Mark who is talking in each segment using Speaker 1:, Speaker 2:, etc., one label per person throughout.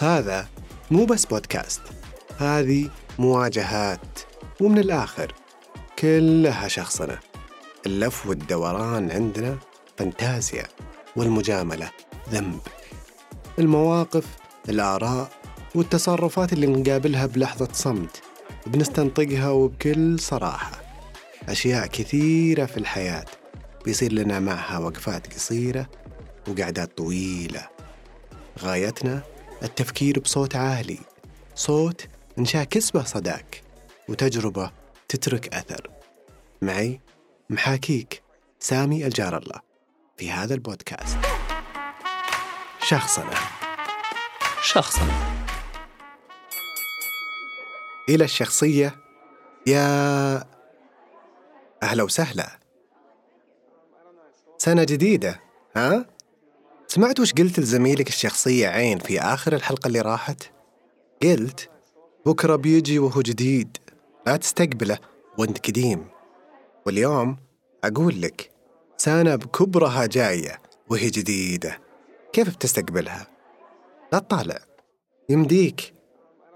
Speaker 1: هذا مو بس بودكاست هذه مواجهات ومن الآخر كلها شخصنة اللف والدوران عندنا فانتازيا والمجاملة ذنب. المواقف الآراء والتصرفات اللي نقابلها بلحظة صمت بنستنطقها وبكل صراحة. أشياء كثيرة في الحياة بيصير لنا معها وقفات قصيرة وقعدات طويلة. غايتنا التفكير بصوت عالي صوت نشاكس به صداك وتجربة تترك أثر. معي محاكيك سامي الجار الله في هذا البودكاست. شخصنا
Speaker 2: شخصنا
Speaker 1: إلى الشخصية يا أهلا وسهلا. سنة جديدة ها؟ سمعت وش قلت لزميلك الشخصية عين في آخر الحلقة اللي راحت؟ قلت بكرة بيجي وهو جديد لا تستقبله وانت قديم. واليوم أقول لك سنة بكبرها جاية وهي جديدة. كيف بتستقبلها؟ لا تطالع. يمديك.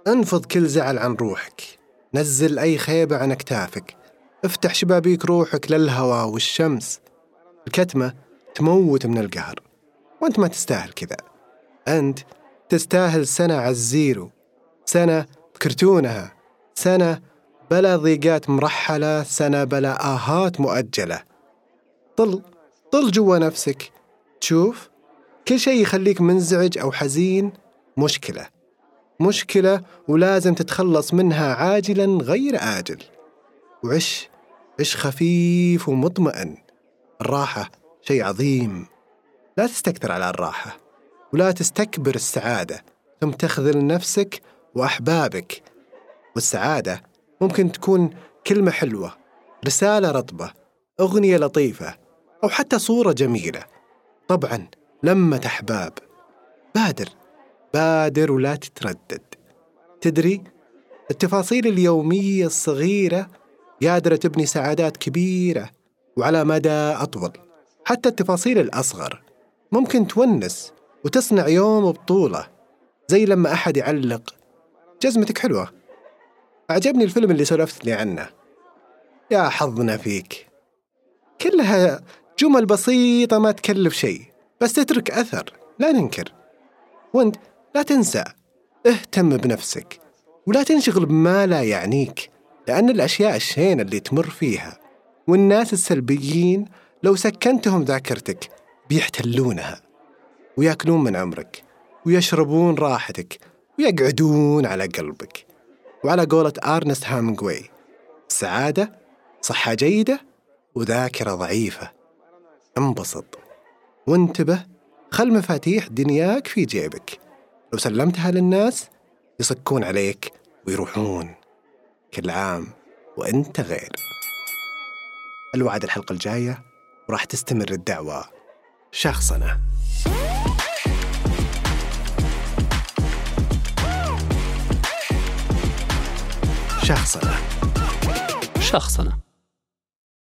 Speaker 1: انفض كل زعل عن روحك. نزل أي خيبة عن أكتافك. افتح شبابيك روحك للهواء والشمس. الكتمة تموت من القهر. وانت ما تستاهل كذا. أنت تستاهل سنة على الزيرو سنة بكرتونها سنة بلا ضيقات مرحلة سنة بلا آهات مؤجلة. طل طل جوا نفسك. تشوف كل شيء يخليك منزعج أو حزين مشكلة. مشكلة ولازم تتخلص منها عاجلا غير آجل. وعش عش خفيف ومطمئن. الراحة شيء عظيم. لا تستكثر على الراحة ولا تستكبر السعادة ثم تخذل نفسك وأحبابك. والسعادة ممكن تكون كلمة حلوة رسالة رطبة أغنية لطيفة أو حتى صورة جميلة. طبعا لمة أحباب. بادر بادر ولا تتردد. تدري التفاصيل اليومية الصغيرة قادرة تبني سعادات كبيرة وعلى مدى أطول حتى التفاصيل الأصغر. ممكن تونس وتصنع يوم بطولة زي لما أحد يعلق. جزمتك حلوة. أعجبني الفيلم اللي سولفت لي عنه. يا حظنا فيك. كلها جمل بسيطة ما تكلف شيء بس تترك أثر. لا ننكر. وانت لا تنسى. اهتم بنفسك. ولا تنشغل بما لا يعنيك لأن الأشياء الشينة اللي تمر فيها. والناس السلبيين لو سكنتهم ذاكرتك بيحتلونها وياكلون من عمرك ويشربون راحتك ويقعدون على قلبك. وعلى قولة آرنست هامنغوي السعادة صحة جيدة وذاكرة ضعيفة. انبسط وانتبه خل مفاتيح دنياك في جيبك. لو سلمتها للناس يصكون عليك ويروحون. كل عام وانت غير. الوعد الحلقة الجاية وراح تستمر الدعوة. شخصنا. شخصنا.
Speaker 2: شخصنا.